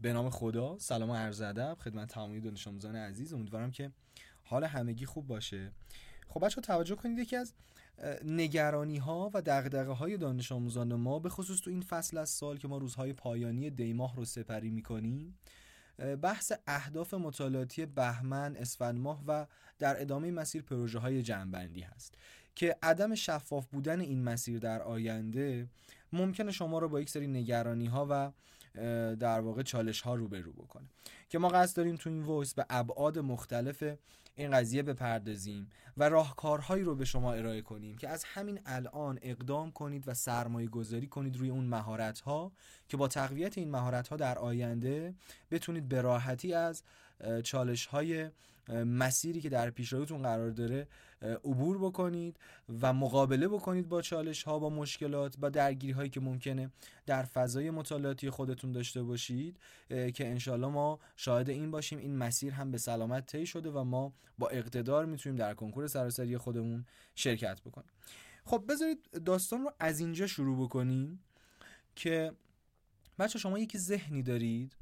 به نام خدا. سلام و عرض ادب. خدمت تمامی دانش آموزان عزیز. امیدوارم که حال همگی خوب باشه. خب بچه توجه کنید یکی از نگرانی ها و دغدغه های دانش آموزان ما به خصوص تو این فصل از سال که ما روزهای پایانی دیماه رو سپری می‌کنیم بحث اهداف مطالعاتی بهمن اسفند ماه و در ادامه مسیر پروژه های جنبندی هست که عدم شفاف بودن این مسیر در آینده ممکنه شما رو با یک سری نگرانی ها و در واقع چالش ها روبرو بکنه. که ما قصد داریم تو این وایس به ابعاد مختلف این قضیه بپردازیم و راهکارهایی رو به شما ارائه کنیم که از همین الان اقدام کنید و سرمایه گذاری کنید روی اون مهارت ها که با تقویت این مهارت ها در آینده بتونید به راحتی از چالش های مسیری که در پیش روتون قرار داره عبور بکنید و مقابله بکنید با چالش ها با مشکلات با درگیری هایی که ممکنه در فضای مطالعاتی خودتون داشته باشید که انشالله ما شاهد این باشیم. این مسیر هم به سلامت طی شده و ما با اقتدار می‌تونیم در کنکور سراسری خودمون شرکت بکنیم. خب بذارید داستان رو از اینجا شروع بکنیم که بچه شما یکی ذهنی دارید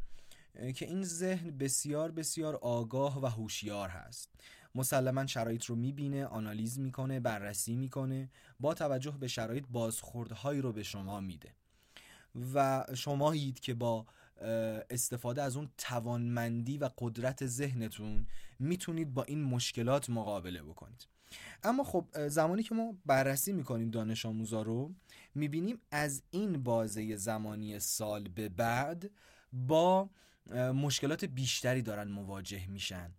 که این ذهن بسیار بسیار آگاه و هوشیار هست. مسلما شرایط رو می‌بینه آنالیز می‌کنه بررسی می‌کنه با توجه به شرایط بازخوردهایی رو به شما میده. و شمایید که با استفاده از اون توانمندی و قدرت ذهنتون می‌تونید با این مشکلات مقابله بکنید. اما خب زمانی که ما بررسی می‌کنیم دانش آموزا رو می‌بینیم از این بازه زمانی سال به بعد با مشکلات بیشتری دارن مواجه میشن.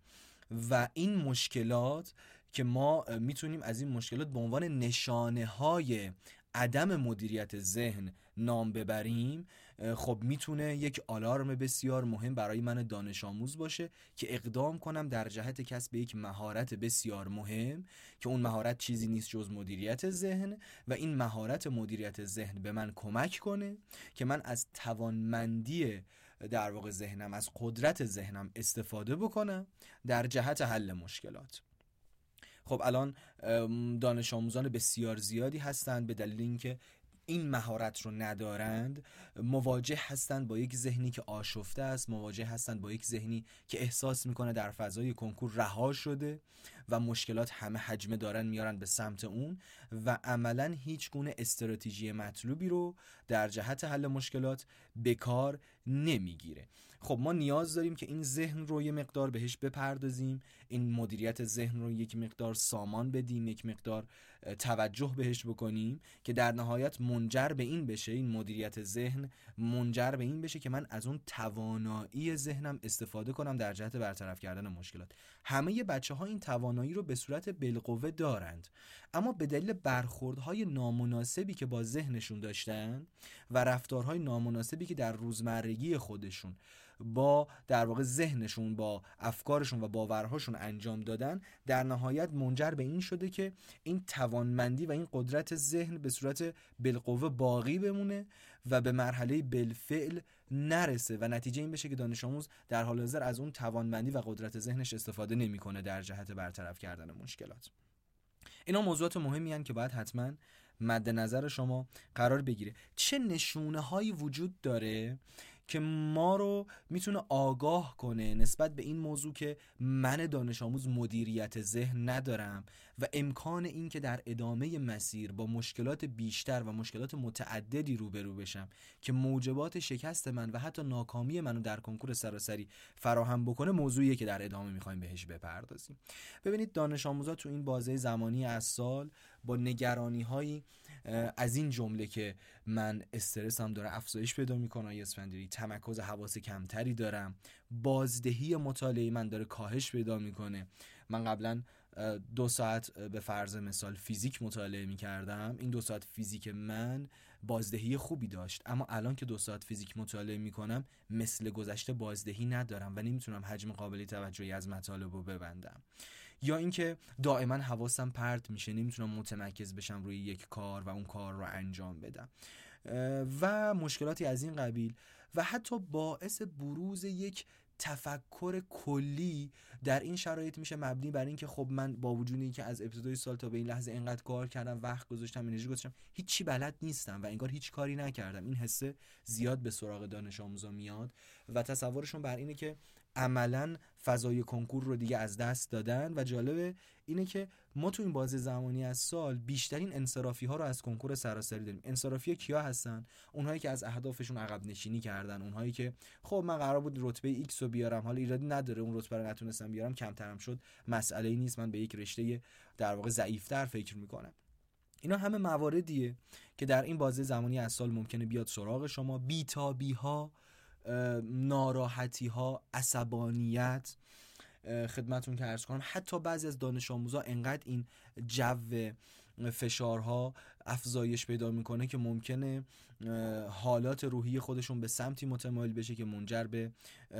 و این مشکلات که ما می‌تونیم از این مشکلات به عنوان نشانه های عدم مدیریت ذهن نام ببریم خب می‌تونه یک آلارم بسیار مهم برای من دانش آموز باشه که اقدام کنم در جهت کسب یک مهارت بسیار مهم که اون مهارت چیزی نیست جز مدیریت ذهن و این مهارت مدیریت ذهن به من کمک کنه که من از توانمندی در واقع ذهنم از قدرت ذهنم استفاده بکنم در جهت حل مشکلات. خب الان دانش آموزان بسیار زیادی هستند به دلیل اینکه این مهارت رو ندارند. مواجه هستند با یک ذهنی که آشفته است مواجه هستند با یک ذهنی که احساس می‌کنه در فضای کنکور رها شده. و مشکلات همه حجمه دارن میارن به سمت اون و عملا هیچ گونه استراتژی مطلوبی رو در جهت حل مشکلات به کار نمی‌گیره. خب ما نیاز داریم که این ذهن رو یه مقدار بهش بپردازیم این مدیریت ذهن رو یک مقدار سامان بدیم یک مقدار توجه بهش بکنیم که در نهایت منجر به این بشه این مدیریت ذهن منجر به این بشه که من از اون توانایی ذهنم استفاده کنم در جهت برطرف کردن مشکلات. همه بچه ها این توانایی رو به صورت بالقوه دارند. اما به دلیل برخوردهای نامناسبی که با ذهنشون داشتن و رفتارهای نامناسبی که در روزمرگی خودشون با در واقع ذهنشون با افکارشون و باورهاشون انجام دادن در نهایت منجر به این شده که این توانمندی و این قدرت ذهن به صورت بالقوه باقی بمونه و به مرحله بالفعل نرسه و نتیجه این بشه که دانش آموز در حال حاضر از اون توانمندی و قدرت ذهنش استفاده نمی‌کنه در جهت برطرف کردن مشکلات. اینا موضوعات مهمی هن که باید حتما مد نظر شما قرار بگیره. چه نشونه هایی وجود داره که ما رو می‌تونه آگاه کنه نسبت به این موضوع که من دانش آموز مدیریت ذهن ندارم و امکان این که در ادامه مسیر با مشکلات بیشتر و مشکلات متعددی روبرو بشم که موجبات شکست من و حتی ناکامی منو در کنکور سراسری فراهم بکنه موضوعیه که در ادامه می‌خوایم بهش بپردازیم. ببینید دانش آموزا تو این بازه زمانی از سال با نگرانی هایی از این جمله که من استرسم داره افزایش پیدا می‌کنه یا اسفندری تمرکز حواس کمتری دارم. بازدهی مطالعه من داره کاهش پیدا می‌کنه. من قبلا دو ساعت به فرض مثال فیزیک مطالعه می کردم این دو ساعت فیزیک من بازدهی خوبی داشت. اما الان که دو ساعت فیزیک مطالعه می کنم مثل گذشته بازدهی ندارم و نمی‌تونم حجم قابلی توجهی از مطالب رو ببندم. یا اینکه دائما حواسم پرت میشه نمی‌تونم متمرکز بشم روی یک کار و اون کار رو انجام بدم. و مشکلاتی از این قبیل و حتی باعث بروز یک تفکر کلی در این شرایط میشه مبنی بر اینکه خب من با وجود اینکه از ابتدای سال تا به این لحظه اینقدر کار کردم وقت گذاشتم انرژی گذاشتم هیچی بلد نیستم و انگار هیچ کاری نکردم. این حسه زیاد به سراغ دانش آموزا میاد و تصورشون بر اینه که عملا فضای کنکور رو دیگه از دست دادن و جالبه اینه که ما تو این بازه زمانی از سال بیشترین انصرافی ها رو از کنکور سراسری داریم. انصرافی کیا هستن؟ اونهایی که از اهدافشون عقب نشینی کردن. اونهایی که خب من قرار بود رتبه ایکس رو بیارم حالا ایرادی نداره اون رتبه رو نتونستم بیارم کمترم شد. مسئله ای نیست. من به یک رشته در واقع ضعیفتر فکر می‌کنم. اینا همه مواردیه که در این بازه زمانی از سال ممکنه بیاد سراغ شما. بیتابی ها ناراحتی ها عصبانیت خدمتون که ارز کنم. حتی بعضی از دانش آموزا انقدر این جو فشارها افزایش پیدا می‌کنه که ممکنه حالات روحی خودشون به سمتی متمایل بشه که منجر به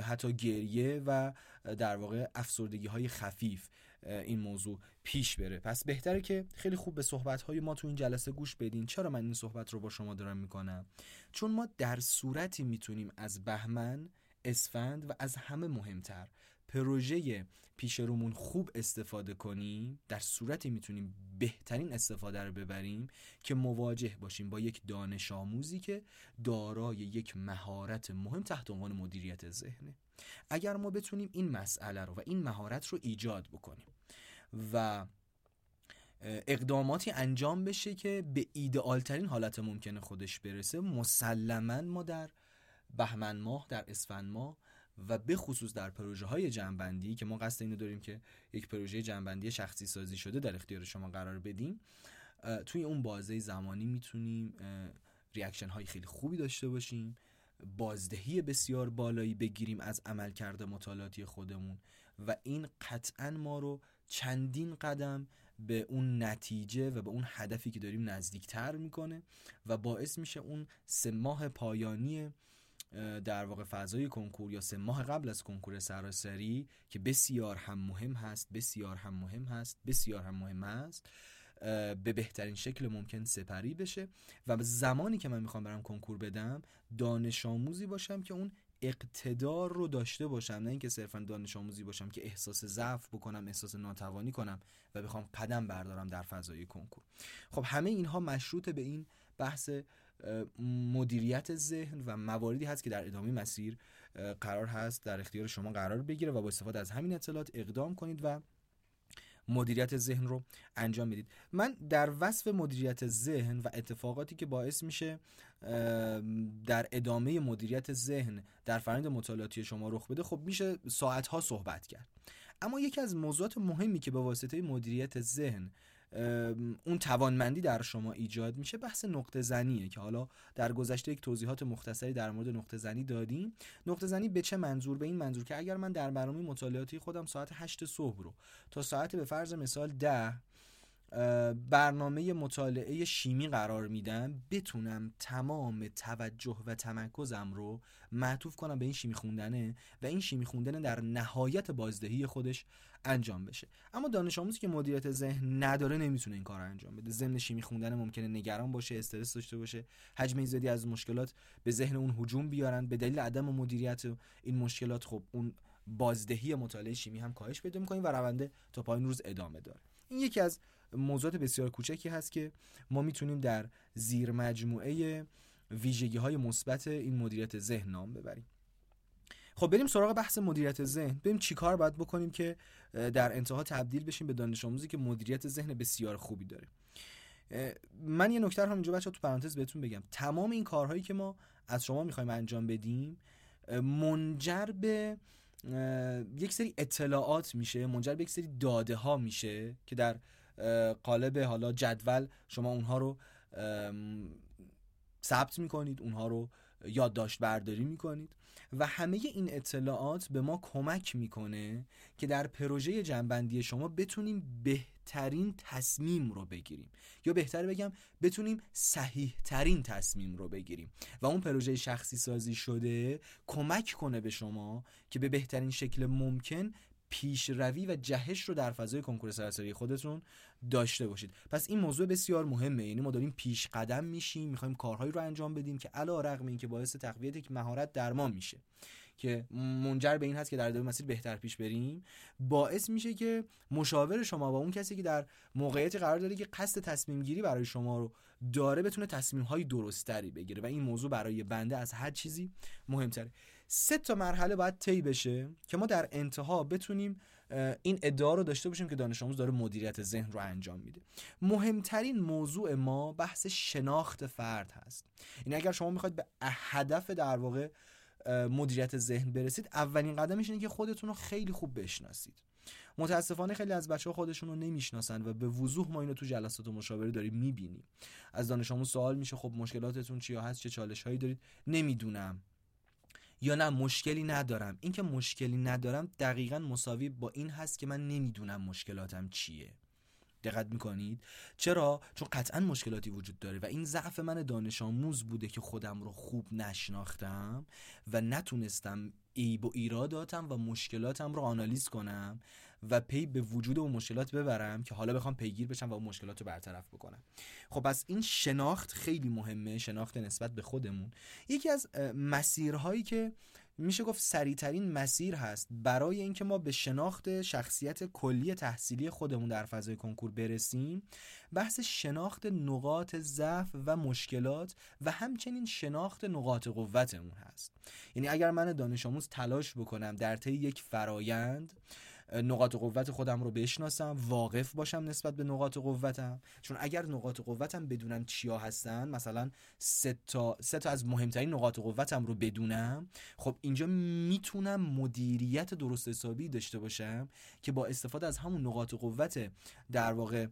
حتی گریه و در واقع افسردگی های خفیف. این موضوع پیش بره. پس بهتره که خیلی خوب به صحبت های ما تو این جلسه گوش بدین. چرا من این صحبت رو با شما دارم می‌کنم؟ چون ما در صورتی می‌تونیم از بهمن اسفند و از همه مهمتر پروژه پیش رومون خوب استفاده کنیم در صورتی می‌تونیم بهترین استفاده رو ببریم که مواجه باشیم با یک دانش آموزی که دارای یک مهارت مهم تحت عنوان مدیریت ذهنه. اگر ما بتونیم این مسئله رو و این مهارت رو ایجاد بکنیم و اقداماتی انجام بشه که به ایدئال ترین حالت ممکن خودش برسه مسلما ما در بهمن ماه در اسفند ماه و به خصوص در پروژه های جنبندی که ما قصد اینو داریم که یک پروژه جنبندی شخصی سازی شده در اختیار شما قرار بدیم توی اون بازه زمانی می‌تونیم ریاکشن های خیلی خوبی داشته باشیم بازدهی بسیار بالایی بگیریم از عملکرد مطالعاتی خودمون و این قطعا ما رو چندین قدم به اون نتیجه و به اون هدفی که داریم نزدیکتر می‌کنه و باعث میشه اون سه ماه پایانی در واقع فضای کنکور یا سه ماه قبل از کنکور سراسری که بسیار هم مهم هست بسیار هم مهم هست بسیار هم مهم است به بهترین شکل ممکن سپری بشه و زمانی که من می‌خوام برم کنکور بدم دانش آموزی باشم که اون اقتدار رو داشته باشم نه اینکه صرفا دانش آموزی باشم که احساس ضعف بکنم احساس ناتوانی کنم و بخوام قدم بردارم در فضای کنکور. خب همه اینها مشروط به این بحث مدیریت ذهن و مواردی هست که در ادامه مسیر قرار هست در اختیار شما قرار بگیره و با استفاده از همین اطلاعات اقدام کنید و مدیریت ذهن رو انجام می‌دید من در وصف مدیریت ذهن و اتفاقاتی که باعث میشه در ادامه مدیریت ذهن در فرآیند مطالعاتی شما رخ بده خب میشه ساعتها صحبت کرد. اما یکی از موضوعات مهمی که به واسطه مدیریت ذهن اون توانمندی در شما ایجاد میشه بحث نقطه زنیه که حالا در گذشته یک توضیحات مختصری در مورد نقطه زنی دادیم. نقطه زنی به چه منظور؟ به این منظور که اگر من در برنامه مطالعاتی خودم ساعت 8 صبح رو تا ساعت به فرض مثال ده برنامه مطالعه شیمی قرار میدم. بتونم تمام توجه و تمرکزم رو معطوف کنم به این شیمی خوندنه و این شیمی خوندنه در نهایت بازدهی خودش انجام بشه. اما دانش آموزی که مدیریت ذهن نداره نمی‌تونه این کار انجام بده. ضمن شیمی خوندن ممکنه نگران باشه استرس داشته باشه. حجم زیادی از مشکلات به ذهن اون هجوم بیارن. به دلیل عدم مدیریت این مشکلات خب اون بازدهی مطالعه شیمی هم کاهش پیدا می‌کنیم و رونده تا پایین روز ادامه داره. این یکی از موضوعات بسیار کوچکی هست که ما می‌تونیم در زیر مجموعه ویژگی های مثبت این مدیریت ذهن نام ببریم. خب بریم سراغ بحث مدیریت ذهن. بریم چیکار باید بکنیم که در انتها تبدیل بشیم به دانش آموزی که مدیریت ذهن بسیار خوبی داره. من یه نکته هم اینجا بچه تو پرانتز بهتون بگم. تمام این کارهایی که ما از شما می‌خوایم انجام بدیم منجر به یک سری اطلاعات میشه منجر به یک سری داده ها میشه که در قالب حالا جدول شما اونها رو ثبت می‌کنید اونها رو یادداشت برداری می‌کنید و همه این اطلاعات به ما کمک می‌کنه که در پروژه جنبندی شما بتونیم بهترین تصمیم رو بگیریم. یا بهتر بگم بتونیم صحیح ترین تصمیم رو بگیریم. و اون پروژه شخصی سازی شده کمک کنه به شما که به بهترین شکل ممکن پیشروی و جهش رو در فضای کنکور سراسری خودتون داشته باشید. پس این موضوع بسیار مهمه. یعنی ما داریم پیش قدم میشیم می‌خوایم کارهایی رو انجام بدیم که علا رغم اینکه باعث تقویت یک مهارت در ما میشه. که منجر به این هست که در ادامه مسیر بهتر پیش بریم. باعث میشه که مشاور شما با اون کسی که در موقعیتی قرار داره که قصد تصمیم گیری برای شما رو داره بتونه تصمیم های درستری بگیره. و این موضوع برای بنده از هر چیزی مهمتره. سه تا مرحله باید طی بشه که ما در انتها بتونیم این ادعا رو داشته باشیم که دانش آموز داره مدیریت ذهن رو انجام میده. مهمترین موضوع ما بحث شناخت فرد هست. این اگر شما می‌خواید به هدف در واقع مدیریت ذهن برسید اولین قدمش اینه که خودتون رو خیلی خوب بشناسید. متاسفانه خیلی از بچه ها خودشون رو نمی‌شناسن و به وضوح ما اینو تو جلسات و مشاوره داریم می‌بینیم. از دانش آموز سوال میشه خب مشکلاتتون چیا هست چه چالش هایی دارید؟ نمی‌دونم. یا نه مشکلی ندارم. اینکه مشکلی ندارم دقیقا مساوی با این هست که من نمی‌دونم مشکلاتم چیه. دقت می‌کنید؟ چرا؟ چون قطعا مشکلاتی وجود داره و این ضعف من دانش آموز بوده که خودم رو خوب نشناختم و نتونستم عیب و ایراداتم و مشکلاتم رو آنالیز کنم. و پی به وجود اون مشکلات ببرم که حالا بخوام پیگیر بشم و اون مشکلات رو برطرف بکنم. خب پس این شناخت خیلی مهمه شناخت نسبت به خودمون. یکی از مسیرهایی که میشه گفت سریعترین مسیر هست برای اینکه ما به شناخت شخصیت کلی تحصیلی خودمون در فضای کنکور برسیم بحث شناخت نقاط ضعف و مشکلات و همچنین شناخت نقاط قوتمون هست. یعنی اگر من دانش آموز تلاش بکنم در طی یک فرایند نقاط قوت خودم رو بشناسم واقف باشم نسبت به نقاط قوتم. چون اگر نقاط قوتم بدونم چیا هستن مثلا سه تا, سه تا از مهمترین نقاط قوتم رو بدونم خب اینجا می‌تونم مدیریت درست حسابی داشته باشم که با استفاده از همون نقاط قوت در واقع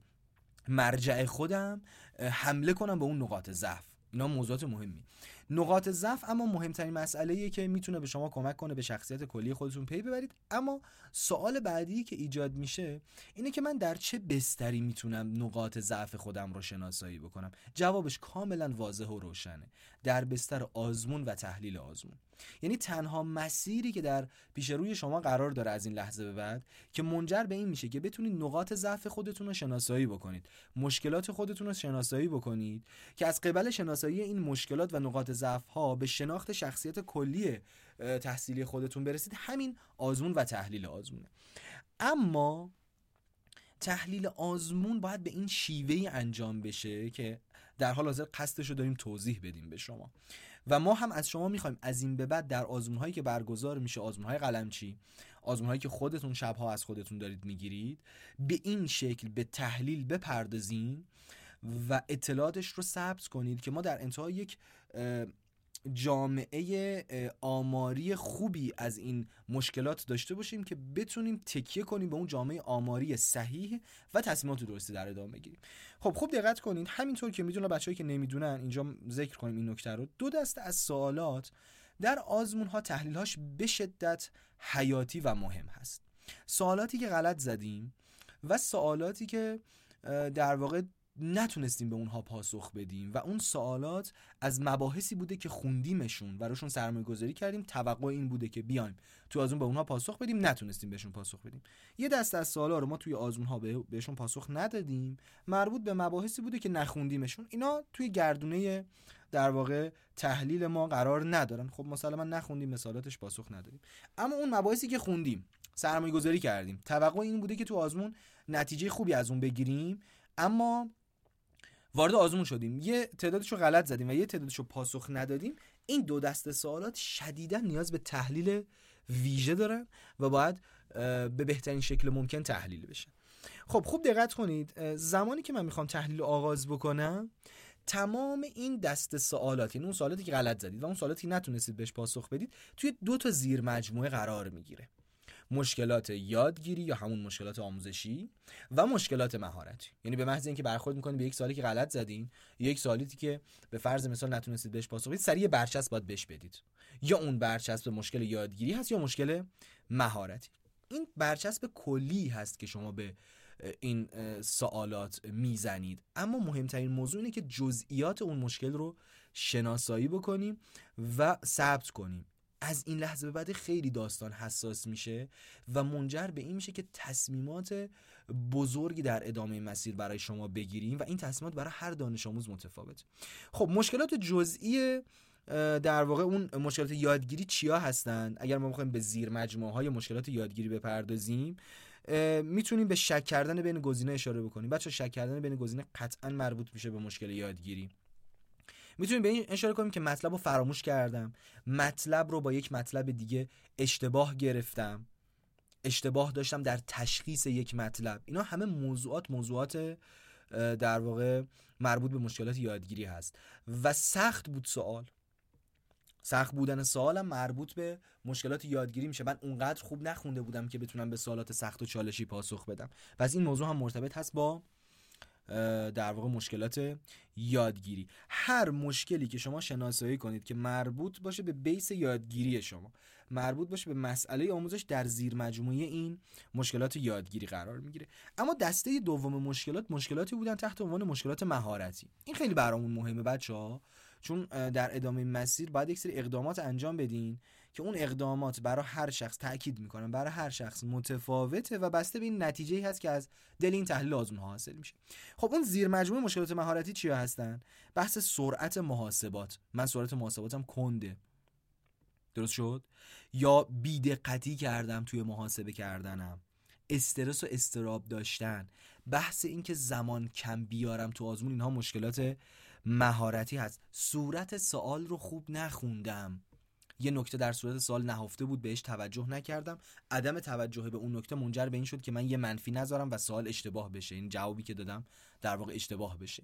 مرجع خودم حمله کنم به اون نقاط ضعف. اینا موضوعات مهمی. نقاط ضعف اما مهمترین مسئله که می‌تونه به شما کمک کنه به شخصیت کلی خودتون پی ببرید. اما سوال بعدی که ایجاد میشه اینه که من در چه بستری می‌تونم نقاط ضعف خودم رو شناسایی بکنم؟ جوابش کاملا واضح و روشنه. در بستر آزمون و تحلیل آزمون. یعنی تنها مسیری که در پیش روی شما قرار داره از این لحظه به بعد که منجر به این میشه که بتونید نقاط ضعف خودتون رو شناسایی بکنید. مشکلات خودتون رو شناسایی بکنید که از قبل شناسایی این مشکلات و نقاط ضعف ها به شناخت شخصیت کلی تحصیلی خودتون برسید همین آزمون و تحلیل آزمونه اما تحلیل آزمون باید به این شیوهی انجام بشه که در حال حاضر قصدش رو داریم توضیح بدیم به شما. و ما هم از شما می‌خوایم از این به بعد در آزمون هایی که برگزار میشه آزمون های قلمچی آزمون هایی که خودتون شبها از خودتون دارید می‌گیرید به این شکل به تحلیل بپردازین و اطلاعاتش رو ثبت کنید که ما در انتها یک جامعه آماری خوبی از این مشکلات داشته باشیم که بتونیم تکیه کنیم به اون جامعه آماری صحیح و تصمیمات درستی در ادامه بگیریم. خب خوب دقت کنید همینطور که می‌دونه بچه‌ای که نمی‌دونن اینجا ذکر کنیم این نکته رو. دو دسته از سوالات در آزمون ها تحلیل هاش به شدت حیاتی و مهم هست. سوالاتی که غلط زدیم و سوالاتی که در واقع نتونستیم به اونها پاسخ بدیم و اون سوالات از مباحثی بوده که خوندیمشون و روشون سرمایه گذاری کردیم توقع این بوده که بیایم تو آزمون به اونها پاسخ بدیم نتونستیم بهشون پاسخ بدیم. یه دست از سوالا رو ما توی آزمون ها بهشون پاسخ ندادیم مربوط به مباحثی بوده که نخوندیمشون. اینا توی گردونه در واقع تحلیل ما قرار ندارن. خب مثلا من نخوندیم مثالاتش پاسخ ندادیم. اما اون مباحثی که خوندیم سرمایه گذاری کردیم توقع این بوده که تو آزمون نتیجه خوبی از اون بگیریم. اما وارد آزمون شدیم. یه تعدادش رو غلط زدیم و یه تعدادش رو پاسخ ندادیم. این دو دسته سوالات شدیدا نیاز به تحلیل ویژه دارن و باید به بهترین شکل ممکن تحلیل بشن خب خوب دقت کنید. زمانی که من می‌خوام تحلیل آغاز بکنم تمام این دست سوالات یعنی اون سوالاتی که غلط زدید و اون سوالاتی که نتونستید بهش پاسخ بدید توی دو تا زیر مجموعه قرار می‌گیره. مشکلات یادگیری یا همون مشکلات آموزشی و مشکلات مهارتی. یعنی به محض اینکه برخورد می‌کنید به یک سوالی که غلط زدین یک سوالیتی که به فرض مثال نتونستید بهش پاسخ بدید سریع برچسب باید بهش بدید. یا اون برچسب مشکل یادگیری هست یا مشکل مهارتی. این برچسب کلی هست که شما به این سوالات می‌زنید. اما مهمترین موضوع اینه که جزئیات اون مشکل رو شناسایی بکنیم و ثبت کنیم. از این لحظه به بعد خیلی داستان حساس میشه و منجر به این میشه که تصمیمات بزرگی در ادامه مسیر برای شما بگیریم و این تصمیمات برای هر دانش آموز متفاوت. خب مشکلات جزئی در واقع اون مشکلات یادگیری چیا هستن اگر ما بخوایم به زیر مجموعه های مشکلات یادگیری بپردازیم می‌تونیم به شک کردن بین گزینه اشاره بکنیم. بچه شک کردن بین گزینه قطعا مربوط میشه به مشکل یادگیری. می‌تونیم به این اشاره کنیم که مطلب رو فراموش کردم. مطلب رو با یک مطلب دیگه اشتباه گرفتم. اشتباه داشتم در تشخیص یک مطلب. اینا همه موضوعات موضوعات در واقع مربوط به مشکلات یادگیری هست. و سخت بود سوال. سخت بودن سوالم مربوط به مشکلات یادگیری میشه. من اونقدر خوب نخونده بودم که بتونم به سوالات سخت و چالشی پاسخ بدم. پس این موضوع هم مرتبط هست با در واقع مشکلات یادگیری. هر مشکلی که شما شناسایی کنید که مربوط باشه به بیس یادگیری شما مربوط باشه به مسئله آموزش در زیر مجموعه این مشکلات یادگیری قرار می‌گیره. اما دسته دوم مشکلات مشکلاتی بودن تحت عنوان مشکلات مهارتی. این خیلی برامون مهمه بچه ها چون در ادامه مسیر باید یک سری اقدامات انجام بدین که اون اقدامات برای هر شخص تاکید می‌کنن برای هر شخص متفاوته و بسته به این نتیجه هست که از دل این تحلیل آزمون حاصل میشه. خب اون زیر مجموعه مشکلات مهارتی چیا هستن؟ بحث سرعت محاسبات. من سرعت محاسباتم کنده. درست شد؟ یا بیدقتی کردم توی محاسبه کردنم. استرس و استراب داشتن. بحث اینکه زمان کم بیارم تو آزمون اینها مشکلات مهارتی هست. صورت سوال رو خوب نخوندم. یه نکته در صورت سوال نهفته بود بهش توجه نکردم. عدم توجه به اون نکته منجر به این شد که من یه منفی نذارم و سوال اشتباه بشه. این جوابی که دادم در واقع اشتباه بشه.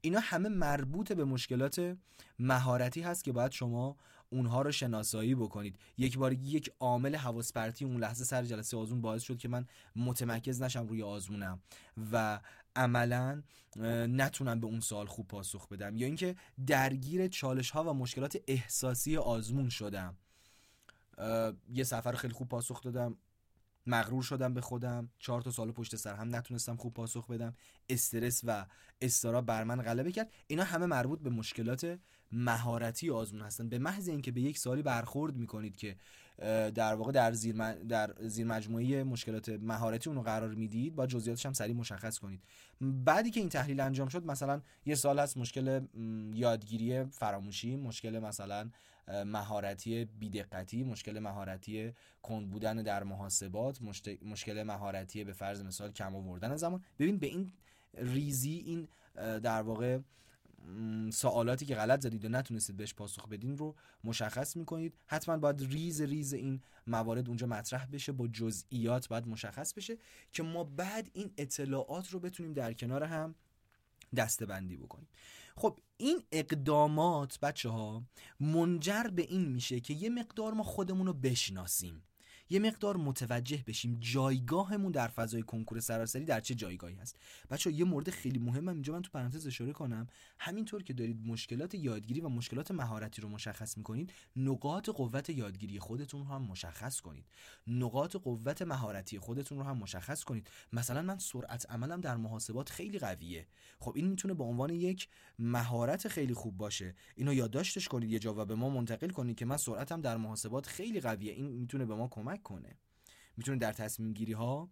اینا همه مربوط به مشکلات مهارتی هست که باید شما اونها رو شناسایی بکنید. یک بار یک عامل حواس اون لحظه سر جلسه آزمون باعث شد که من متمرکز نشم روی آزمونم و عملا نتونم به اون سوال خوب پاسخ بدم. یا اینکه درگیر چالش ها و مشکلات احساسی آزمون شدم. یه سفر خیلی خوب پاسخ دادم. مغرور شدم به خودم. چهار تا سال پشت سر هم نتونستم خوب پاسخ بدم. استرس و استرا بر من غلبه کرد. اینا همه مربوط به مشکلات مهارتی آزمون هستن. به محض اینکه به یک سالی برخورد می‌کنید که در واقع در زیر, در زیر مجموعه مشکلات مهارتی اونو قرار می‌دید با جزئیاتش هم سریع مشخص کنید. بعدی که این تحلیل انجام شد مثلا یه سال هست مشکل یادگیری فراموشی مشکل مثلا مهارتی بیدقتی مشکل مهارتی کند بودن در محاسبات مشکل مهارتی به فرض مثال کم آوردن زمان. ببین به این ریزی این در واقع سوالاتی که غلط زدید و نتونستید بهش پاسخ بدین رو مشخص می‌کنید. حتما باید ریز ریز این موارد اونجا مطرح بشه با جزئیات باید مشخص بشه که ما بعد این اطلاعات رو بتونیم در کنار هم دسته بندی بکنیم. خب این اقدامات بچه ها منجر به این میشه که یه مقدار ما خودمون رو بشناسیم. یه مقدار متوجه بشیم جایگاهمون در فضای کنکور سراسری در چه جایگاهی هست. بچه یه مورد خیلی مهمم اینجا من تو پرانتز اشاره کنم. همینطور که دارید مشکلات یادگیری و مشکلات مهارتی رو مشخص می‌کنید نقاط قوت یادگیری خودتون رو هم مشخص کنید. نقاط قوت مهارتی خودتون رو هم مشخص کنید. مثلا من سرعت عملم در محاسبات خیلی قویه. خب این می‌تونه به عنوان یک مهارت خیلی خوب باشه. اینو یادداشتش کنید یه جا و به ما منتقل کنید که من سرعتم در محاسبات خیلی قویه. این می‌تونه به ما کمک کنه می‌تونه در تصمیم گیری ها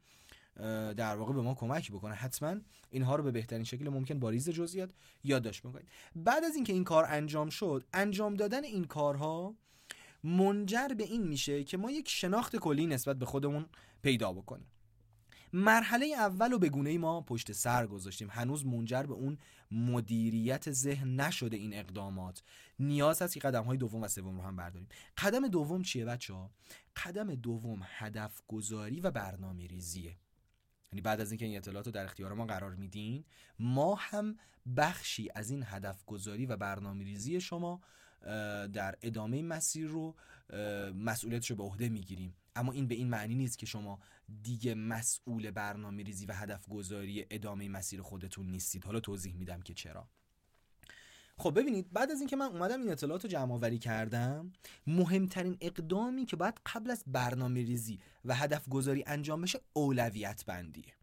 در واقع به ما کمک بکنه. حتما اینها رو به بهترین شکل ممکن با ریز جزئیات یادداشت بکنید. بعد از اینکه این کار انجام شد انجام دادن این کارها منجر به این میشه که ما یک شناخت کلی نسبت به خودمون پیدا بکنیم. مرحله اول رو به گونه ما پشت سر گذاشتیم. هنوز منجر به اون مدیریت ذهن نشده این اقدامات. نیاز هست که قدم های دوم و سوم رو هم برداریم. قدم دوم چیه بچه ها؟ قدم دوم هدف گذاری و برنامه ریزیه یعنی بعد از اینکه این اطلاعات رو در اختیار ما قرار میدین ما هم بخشی از این هدف گذاری و برنامه ریزی شما در ادامه مسیر رو مسئولیتش رو به عهده می‌گیریم. اما این به این معنی نیست که شما دیگه مسئول برنامه ریزی و هدف گذاری ادامه مسیر خودتون نیستید. حالا توضیح میدم که چرا. خب ببینید بعد از اینکه من اومدم این اطلاعات رو جمع آوری کردم مهمترین اقدامی که باید قبل از برنامه ریزی و هدف گذاری انجام بشه اولویت بندیه.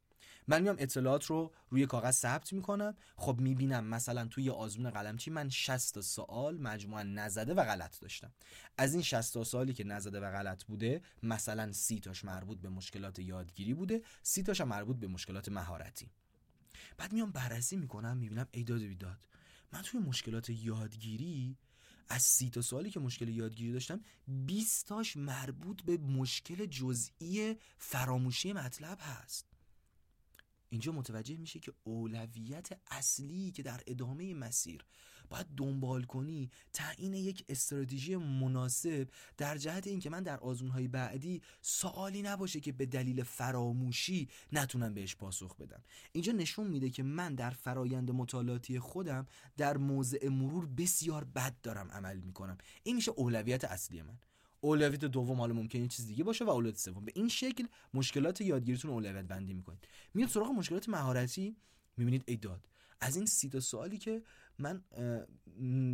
من میام اطلاعات رو روی کاغذ ثبت می‌کنم. خب می‌بینم مثلا توی آزمون قلمچی من 60 سوال مجموعا نزده و غلط داشتم. از این 60 سوالی که نزده و غلط بوده مثلا 30 تاش مربوط به مشکلات یادگیری بوده 30 تاش مربوط به مشکلات مهارتی. بعد میام بررسی می‌کنم می‌بینم ایداد بیداد من توی مشکلات یادگیری از سی تا سوالی که مشکل یادگیری داشتم 20 تاش مربوط به مشکل جزئی فراموشی مطلب هست. اینجا متوجه میشه که اولویت اصلی که در ادامه مسیر باید دنبال کنی تعیین یک استراتژی مناسب در جهت اینکه من در آزمونهای بعدی سوالی نباشه که به دلیل فراموشی نتونم بهش پاسخ بدم. اینجا نشون میده که من در فرایند مطالعاتی خودم در موضع مرور بسیار بد دارم عمل می‌کنم. این میشه اولویت اصلی من. اولویت دوم حالا ممکنه یه چیز دیگه باشه و اولویت سوم. به این شکل مشکلات یادگیریتون اولویت بندی می‌کنید. میاد سراغ مشکلات مهارتی. می‌بینید ای داد از این سی تا سوالی که من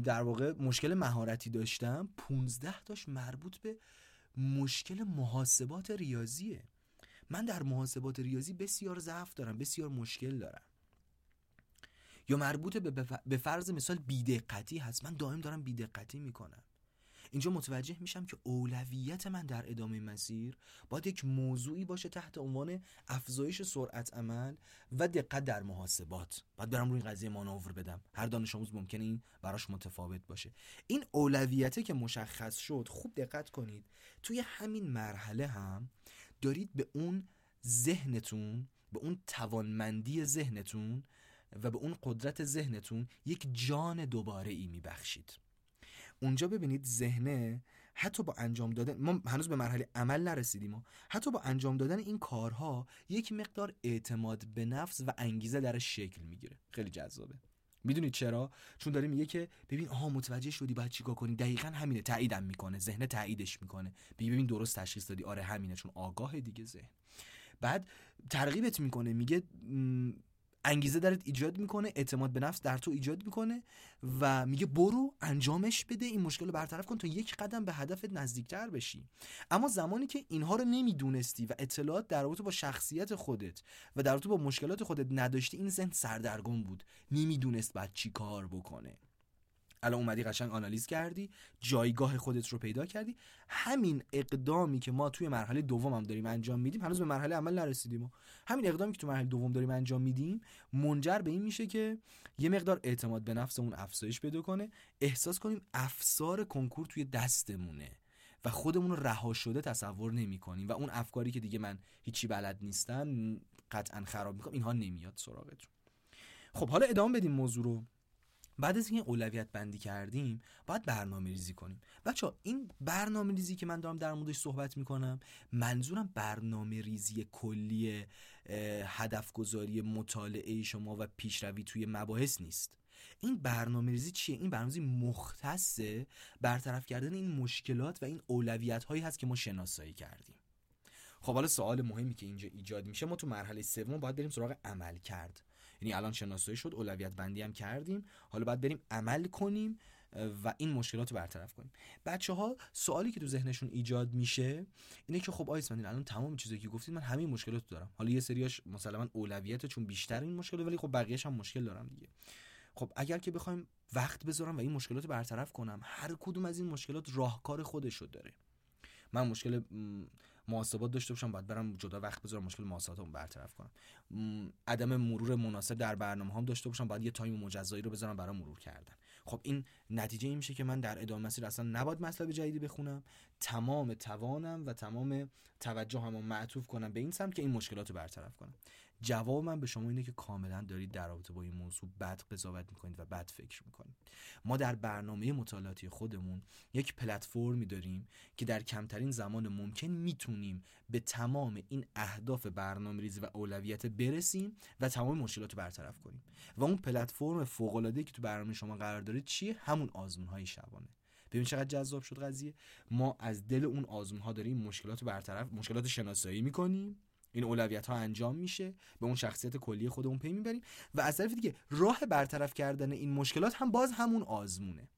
در واقع مشکل مهارتی داشتم 15 تاش مربوط به مشکل محاسبات ریاضیه. من در محاسبات ریاضی بسیار ضعف دارم بسیار مشکل دارم. یا مربوط به فرض مثال بیدقتی هست. من دائم دارم بیدقتی می‌کنم. اینجا متوجه میشم که اولویت من در ادامه مسیر باید یک موضوعی باشه تحت عنوان افزایش سرعت عمل و دقت در محاسبات. باید برم روی قضیه مانور بدم. هر دانش آموز ممکنه این براش متفاوت باشه. این اولویته که مشخص شد خوب دقت کنید. توی همین مرحله هم دارید به اون ذهنتون به اون توانمندی ذهنتون و به اون قدرت ذهنتون یک جان دوباره ای میبخشید. اونجا ببینید ذهنه حتی با انجام دادن ما هنوز به مرحله عمل نرسیدیم حتی با انجام دادن این کارها یک مقدار اعتماد به نفس و انگیزه درش شکل می‌گیره. خیلی جذابه. می‌دونید چرا؟ چون داره میگه که ببین آها متوجه شدی باید چیکار کنی؟ دقیقا همینه. تاییدم می‌کنه. ذهن تاییدش می‌کنه. میگه ببین درست تشخیص دادی. آره همینه. چون آگاه دیگه ذهن. بعد ترغیبت می‌کنه. میگه انگیزه درت ایجاد می‌کنه اعتماد به نفس در تو ایجاد می‌کنه و میگه برو انجامش بده این مشکل رو برطرف کن تا یک قدم به هدفت نزدیکتر بشی. اما زمانی که اینها رو نمی‌دونستی و اطلاعات در رابطه با شخصیت خودت و در رابطه با مشکلات خودت نداشتی این ذهن سردرگم بود. نمی‌دونست بعد چی کار بکنه. الان اومدی قشنگ آنالیز کردی جایگاه خودت رو پیدا کردی. همین اقدامی که ما توی مرحله دوم هم داریم انجام میدیم هنوز به مرحله عمل نرسیدیم. همین اقدامی که تو مرحله دوم داریم انجام میدیم منجر به این میشه که یه مقدار اعتماد به نفسمون افزایش پیدا کنه. احساس کنیم افسار کنکور توی دستمونه و خودمون رو رها شده تصور نمی کنیم و اون افکاری که دیگه من هیچی بلد نیستم قطعا خراب می‌کنم اینها نمیاد سراغتون. خب حالا ادامه بدیم موضوع رو. بعد از اینکه اولویت بندی کردیم باید برنامه ریزی کنیم. بچه این برنامه ریزی که من دارم در موردش صحبت می‌کنم منظورم برنامه ریزی کلی هدف گذاری مطالعه شما و پیشروی توی مباحث نیست. این برنامه ریزی چیه؟ این برنامه ریزی مختصه برطرف کردن این مشکلات و این اولویت هایی هست که ما شناسایی کردیم. خب حالا سوال مهمی که اینجا ایجاد میشه ما تو مرحله سوم باید بریم سراغ عمل کرد یعنی الان شناسایی شد اولویت بندی هم کردیم. حالا باید بریم عمل کنیم و این مشکلات رو برطرف کنیم. بچه ها سوالی که تو ذهنشون ایجاد میشه اینه که خب آیس الان تمام چیزایی که گفتید من همین مشکلات دارم. حالا یه سریاش مثلا اولویت چون بیشتر این مشکل ولی خب بقیه‌اش هم مشکل دارم دیگه. خب اگر که بخوایم وقت بذارم و این مشکلات رو برطرف کنم هر کدوم از این مشکلات راهکار خودش رو داره. من مشکل محاسبات داشته باشم باید برم جدا وقت بذارم مشکل محاسباتمو برطرف کنم. عدم مرور مناسب در برنامه هم داشته باشم باید یه تایم مجزایی رو بذارم برای مرور کردن. خب این نتیجه این میشه که من در ادامه مسیر اصلا نباید مطلب جدیدی بخونم. تمام توانم و تمام توجهمو معطوف کنم به این سمت که این مشکلات رو برطرف کنم. جواب من به شما اینه که کاملا دارید در رابطه با این موضوع بد قضاوت می‌کنید و بد فکر می‌کنید. ما در برنامه مطالعاتی خودمون یک پلتفرمی داریم که در کمترین زمان ممکن می‌تونیم به تمام این اهداف برنامه ریزی و اولویت برسیم و تمام مشکلات رو برطرف کنیم. و اون پلتفرم فوق العاده که تو برنامه شما قرار داره چیه؟ همون آزمون های شبانه. ببین چقدر جذاب شد قضیه. ما از دل اون آزمون ها داریم مشکلات برطرف مشکلات شناسایی می‌کنیم. این اولویت ها انجام میشه به اون شخصیت کلی خودمون پی می‌بریم و از طرف دیگه راه برطرف کردن این مشکلات هم باز همون آزمونه.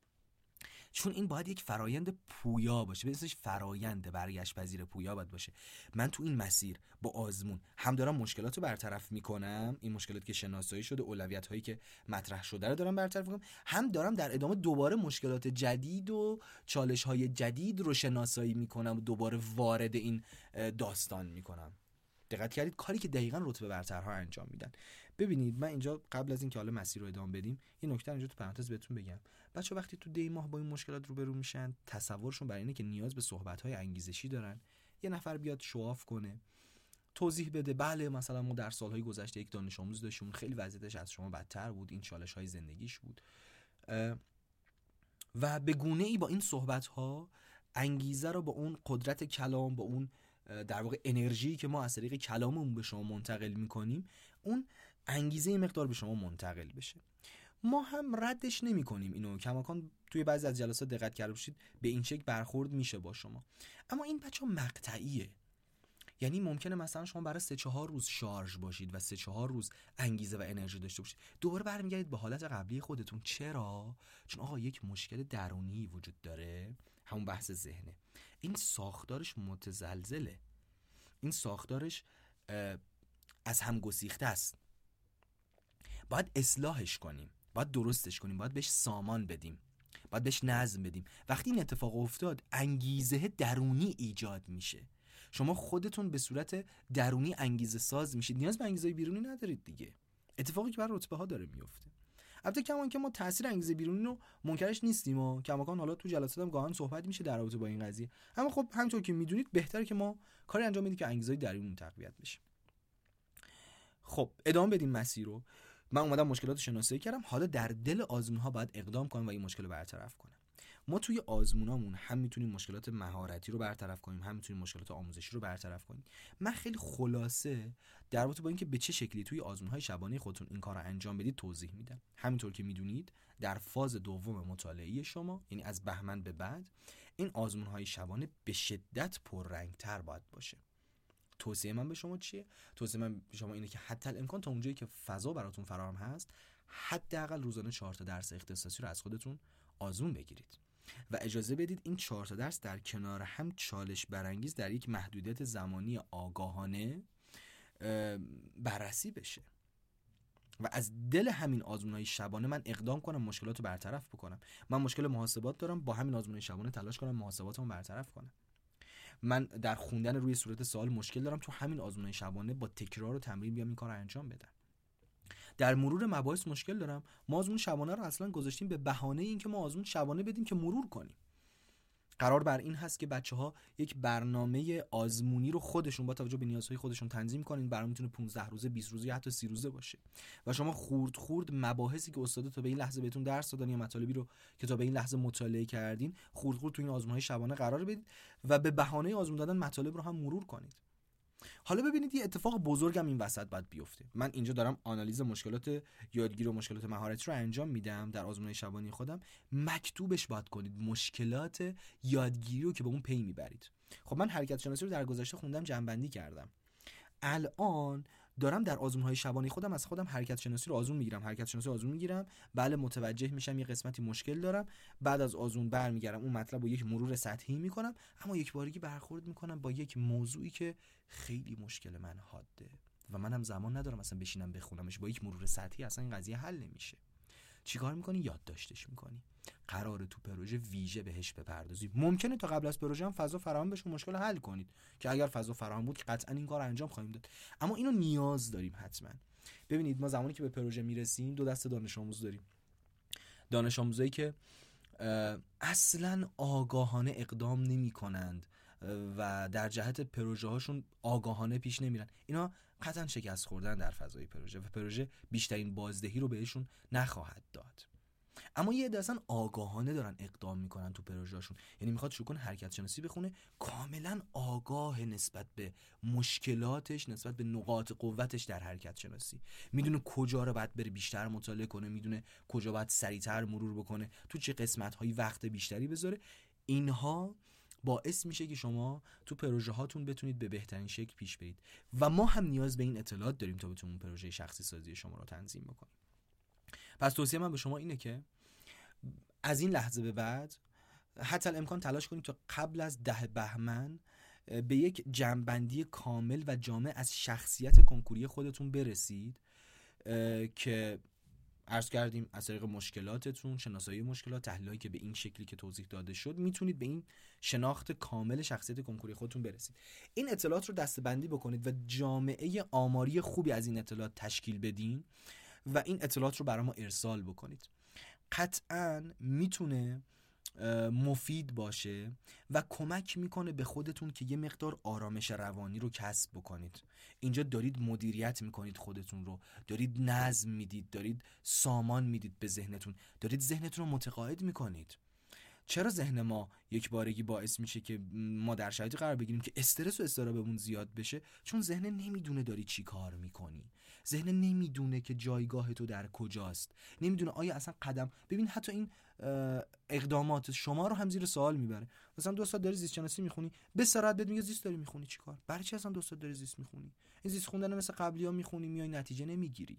چون این باید یک فرایند پویا باشه به فرایند برگشت پذیر پویا باید باشه. من تو این مسیر با آزمون هم دارم مشکلات رو برطرف می‌کنم این مشکلات که شناسایی شده اولویت هایی که مطرح شده رو دارم برطرف می‌کنم هم دارم در ادامه دوباره مشکلات جدید و چالش های جدید رو شناسایی می‌کنم و دوباره وارد این داستان می‌کنم. دقت کردید کاری که دقیقا رتبه برترها انجام میدن. ببینید من اینجا قبل از اینکه حالا مسیر رو ادامه بدیم یه نکته اینجا تو پرانتز بهتون بگم. بچه وقتی تو دی ماه با این مشکلات روبرو میشن تصورشون برای اینه که نیاز به صحبت های انگیزشی دارن. یه نفر بیاد شواف کنه توضیح بده بله مثلا ما در سالهای گذشته یک دانش آموز داشتیم خیلی وضعیتش از شما بدتر بود این چالش های زندگیش بود. و به گونه ای با این صحبت ها انگیزه رو با اون قدرت کلام با اون در واقع انرژی که ما از طریق کلاممون به شما منتقل می‌کنیم اون انگیزه مقدار به شما منتقل بشه. ما هم ردش نمی کنیم اینو. کماکان توی بعضی از جلسات دقت کرده باشید به این شکل برخورد میشه با شما. اما این بچه مقطعیه. یعنی ممکنه مثلا شما برای سه چهار روز شارژ باشید و سه چهار روز انگیزه و انرژی داشته باشید. دوباره برمیگردید به حالت قبلی خودتون. چرا؟ چون آقا یک مشکل درونی وجود داره. همون بحث ذهنه. این ساختارش متزلزله. این ساختارش از هم گسیخته است. باید اصلاحش کنیم. باید درستش کنیم. باید بهش سامان بدیم. باید بهش نظم بدیم. وقتی این اتفاق افتاد انگیزه درونی ایجاد میشه. شما خودتون به صورت درونی انگیزه ساز میشید. نیاز به انگیزه بیرونی ندارید دیگه. اتفاقی که بر رتبه ها داره میفته. البته کمان که ما تاثیر انگیزه بیرونی رو منکرش نیستیم و کماکان حالا تو جلسات هم گاهن صحبت میشه در رابطه با این قضیه. اما خب همونطور که می‌دونید بهتره که ما کاری انجام بدیم که انگیزه درونی تقویت بشه. خب ادامه بدیم مسیر رو. من اومدم مشکلات شناسایی کردم. حالا در دل آزمون ها باید اقدام کنم و این مشکل رو برطرف کنم. ما توی آزمونامون هم می‌تونیم مشکلات مهارتی رو برطرف کنیم هم می‌تونیم مشکلات آموزشی رو برطرف کنیم. من خیلی خلاصه در با اینکه به چه شکلی توی آزمونهای شبانه خودتون این کار رو انجام بدید توضیح میدم. همینطور که می‌دونید در فاز دوم مطالعه شما یعنی از بهمن به بعد این آزمونهای شبانه به شدت پررنگتر باید باشه. توصیه من به شما چیه؟ توصیه من به شما اینه که حتی الامکان تا اونجایی که فضا براتون فراهم هست حداقل روزانه 4 تا درس اختصاصی رو از خودتون آزمون بگیرید. و اجازه بدید این چهار تا درس در کنار هم چالش برانگیز در یک محدودیت زمانی آگاهانه بررسی بشه. و از دل همین آزمون شبانه من اقدام کنم مشکلات رو برطرف بکنم. من مشکل محاسبات دارم با همین آزمون شبانه تلاش کنم محاسبات رو برطرف کنم. من در خوندن روی صورت سوال مشکل دارم تو همین آزمون شبانه با تکرار و تمرین بیام این کار رو انجام بدم. در مرور مباحث مشکل دارم. ما آزمون شبانه رو اصلا گذاشتیم به بهانه اینکه ما آزمون شبانه بدیم که مرور کنیم. قرار بر این هست که بچه ها یک برنامه آزمونی رو خودشون با توجه به نیازهای خودشون تنظیم کنین. برنامه می‌تونه 15 روزه 20 روزه یا حتی 30 روزه باشه. و شما خورد خورد مباحثی که استاد تا به این لحظه بهتون درس دادن یا مطالبی رو که تا به این لحظه مطالعه کردین خورد خورد تو این آزمون های شبانه قرار بدید و به بهانه آزمون دادن مطالب رو هم مرور کنید. حالا ببینید یه اتفاق بزرگم این وسط باید بیفته. من اینجا دارم آنالیز مشکلات یادگیری و مشکلات مهارتی رو انجام میدم در آزمون شبانی خودم. مکتوبش باید کنید مشکلات یادگیری رو که به اون پی می‌برید. خب من حرکت شناسی رو در گذشته خوندم جنبندی کردم. الان دارم در آزمون های شبانی خودم از خودم حرکت شناسی رو آزمون می‌گیرم حرکت شناسی آزمون می‌گیرم. بله متوجه میشم یه قسمتی مشکل دارم. بعد از آزمون برمیگردم اون مطلب رو یک مرور سطحی می‌کنم. اما یک بارگی برخورد می‌کنم با یک موضوعی که خیلی مشکل من حاده و منم زمان ندارم اصلا بشینم بخونمش. با یک مرور سطحی اصلا این قضیه حل نمیشه. چیکار می‌کنی؟ یادداشتش می‌کنی. قرار تو پروژه ویژه بهش بپردازی. ممکنه تا قبل از پروژه هم فضا فراهم بشه مشکل حل کنید. که اگر فضا فراهم بود که قطعا این کار انجام خواهیم داد. اما اینو نیاز داریم حتما. ببینید ما زمانی که به پروژه می‌رسیم دو دسته دانش آموز داریم. دانش آموزایی که اصلا آگاهانه اقدام نمی کنند و در جهت پروژه هاشون آگاهانه پیش نمیرن. اینا قطعا شکست خوردن در فضای پروژه و پروژه بیشترین بازدهی رو بهشون نخواهد داد. اما یه عده اصلا آگاهانه دارن اقدام می‌کنن تو پروژهشون. یعنی می‌خواد شروع کنه حرکت شناسی بخونه کاملا آگاه نسبت به مشکلاتش نسبت به نقاط قوتش در حرکت شناسی می‌دونه کجا رو باید بره بیشتر مطالعه کنه می‌دونه کجا باید سریعتر مرور بکنه تو چه قسمت هایی وقت بیشتری بذاره. اینها باعث میشه که شما تو پروژه هاتون بتونید به بهترین شکل پیش برید. و ما هم نیاز به این اطلاعات داریم تا بتونیم پروژه شخصی سازی شما رو تنظیم بکنیم. پس توصیه من به شما اینه که از این لحظه به بعد حتی امکان تلاش کنید تا قبل از ده بهمن به یک جنبندی کامل و جامع از شخصیت کنکوری خودتون برسید که عرض کردیم از طریق مشکلاتتون شناسایی مشکلات تحلیلی که به این شکلی که توضیح داده شد می‌تونید به این شناخت کامل شخصیت کنکوری خودتون برسید. این اطلاعات رو دستبندی بکنید و جامعه آماری خوبی از این اطلاعات تشکیل بدین و این اطلاعات رو برای ما ارسال بکنید. قطعا می‌تونه مفید باشه و کمک می‌کنه به خودتون که یه مقدار آرامش روانی رو کسب بکنید. اینجا دارید مدیریت می‌کنید خودتون رو. دارید نظم می‌دید دارید سامان می‌دید به ذهنتون. دارید ذهنتون رو متقاعد می‌کنید. چرا ذهن ما یک بارگی باعث میشه که ما در شرایطی قرار بگیریم که استرس و استرابمون زیاد بشه؟ چون ذهن نمی‌دونه داری چی کار می‌کنی. ذهن نمی‌دونه که جایگاه تو در کجاست. نمی‌دونه آیا اصلا قدم ببین حتی این اقدامات شما رو هم زیر سوال می‌بره. مثلا دو سال داری زیست شناسی می‌خونی به سرعت بهت میگه زیست داری می‌خونی چیکار برای چی اصلا دو سال داری زیست می‌خونی؟ این زیست خوندن مثل قبلی ها می‌خونی میای نتیجه نمی‌گیری.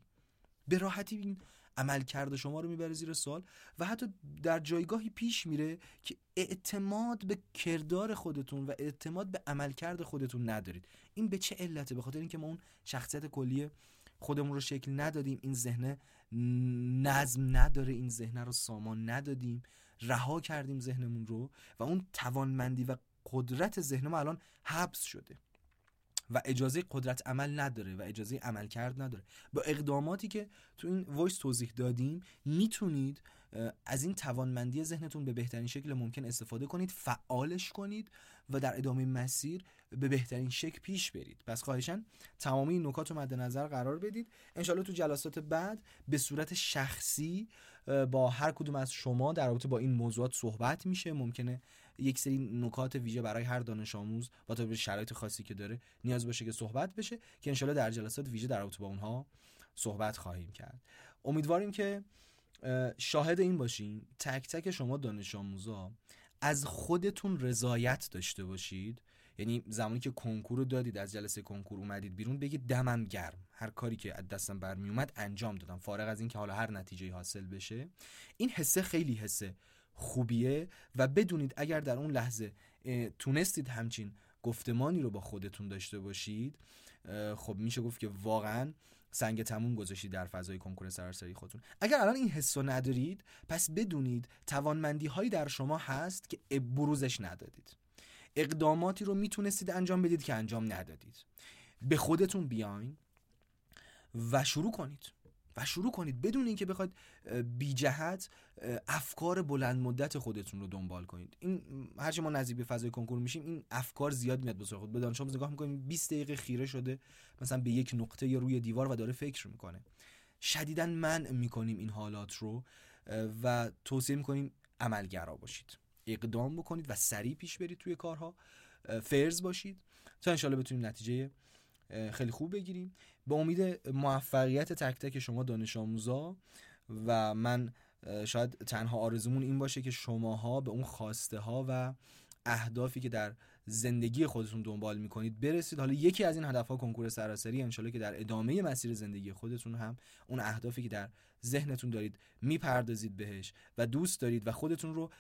به راحتی این عمل کرده شما رو می‌بره زیر سوال و حتی در جایگاهی پیش میره که اعتماد به کردار خودتون و اعتماد به عملکرد خودتون ندارید. این به چه علته؟ به خاطر اینکه ما اون شخصیت کلی خودمون رو شکل ندادیم این ذهن نظم نداره این ذهن رو سامان ندادیم. رها کردیم ذهنمون رو و اون توانمندی و قدرت ذهن ما الان حبس شده و اجازه قدرت عمل نداره و اجازه عمل کرد نداره. با اقداماتی که تو این وایس توضیح دادیم می‌تونید از این توانمندی ذهنتون به بهترین شکل ممکن استفاده کنید فعالش کنید و در ادامه مسیر به بهترین شکل پیش برید. پس خواهشن تمامی این نکات رو مد نظر قرار بدید. انشالله تو جلسات بعد به صورت شخصی با هر کدوم از شما در رابطه با این موضوعات صحبت میشه. ممکنه یک سری نکات ویژه برای هر دانش آموز با به شرایط خاصی که داره نیاز باشه که صحبت بشه که انشالله در جلسات ویژه در رابطه با اونها صحبت خواهیم کرد. امیدواریم که شاهد این باشین. تک تک شما دانش آموزا از خودتون رضایت داشته باشید. یعنی زمانی که کنکور رو دادید از جلسه کنکور اومدید بیرون بگید دمم گرم. هر کاری که از دستم برمی اومد انجام دادم. فارغ از اینکه حالا هر نتیجه حاصل بشه. این حسه خیلی حسه خوبیه و بدونید اگر در اون لحظه تونستید همچین گفتمانی رو با خودتون داشته باشید خب میشه گفت که واقعا سنگ تموم گذاشتید در فضای کنکور سراسری خودتون. اگر الان این حس رو ندارید پس بدونید توانمندی هایی در شما هست که بروزش ندادید. اقداماتی رو می‌تونستید انجام بدید که انجام ندادید. به خودتون بیاین و شروع کنید. و شروع کنید بدون اینکه بخواید بی جهت افکار بلند مدت خودتون رو دنبال کنید. این هرچی ما نزدیک به فضای کنکور میشیم این افکار زیاد میاد به خود. به دانش نگاه می‌کنیم 20 دقیقه خیره شده مثلا به یک نقطه یا روی دیوار و داره فکر می‌کنه. شدیدا منع می‌کنیم این حالات رو و توصیه می‌کنیم عملگرا باشید. اقدام بکنید و سریع پیش برید توی کارها. فرز باشید تا انشالله بتونیم نتیجه خیلی خوب بگیریم. به امید موفقیت تک تک شما دانش آموزا و من شاید تنها آرزومون این باشه که شماها به اون خواسته ها و اهدافی که در زندگی خودتون دنبال می‌کنید برسید. حالا یکی از این هدف ها کنکور سراسری انشالله که در ادامه مسیر زندگی خودتون هم اون اهدافی که در ذهنتون دارید می‌پردازید بهش و دوست دارید و خودتون رو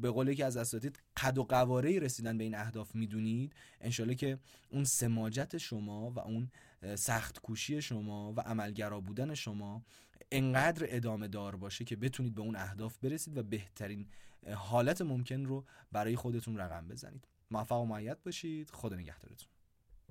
به قولی که از اساتید قد و قواره رسیدن به این اهداف می‌دونید انشالله که اون سماجت شما و اون سخت کوشی شما و عملگرا بودن شما انقدر ادامه دار باشه که بتونید به اون اهداف برسید و بهترین حالت ممکن رو برای خودتون رقم بزنید. موفق و معید باشید. خدا نگهدارتون.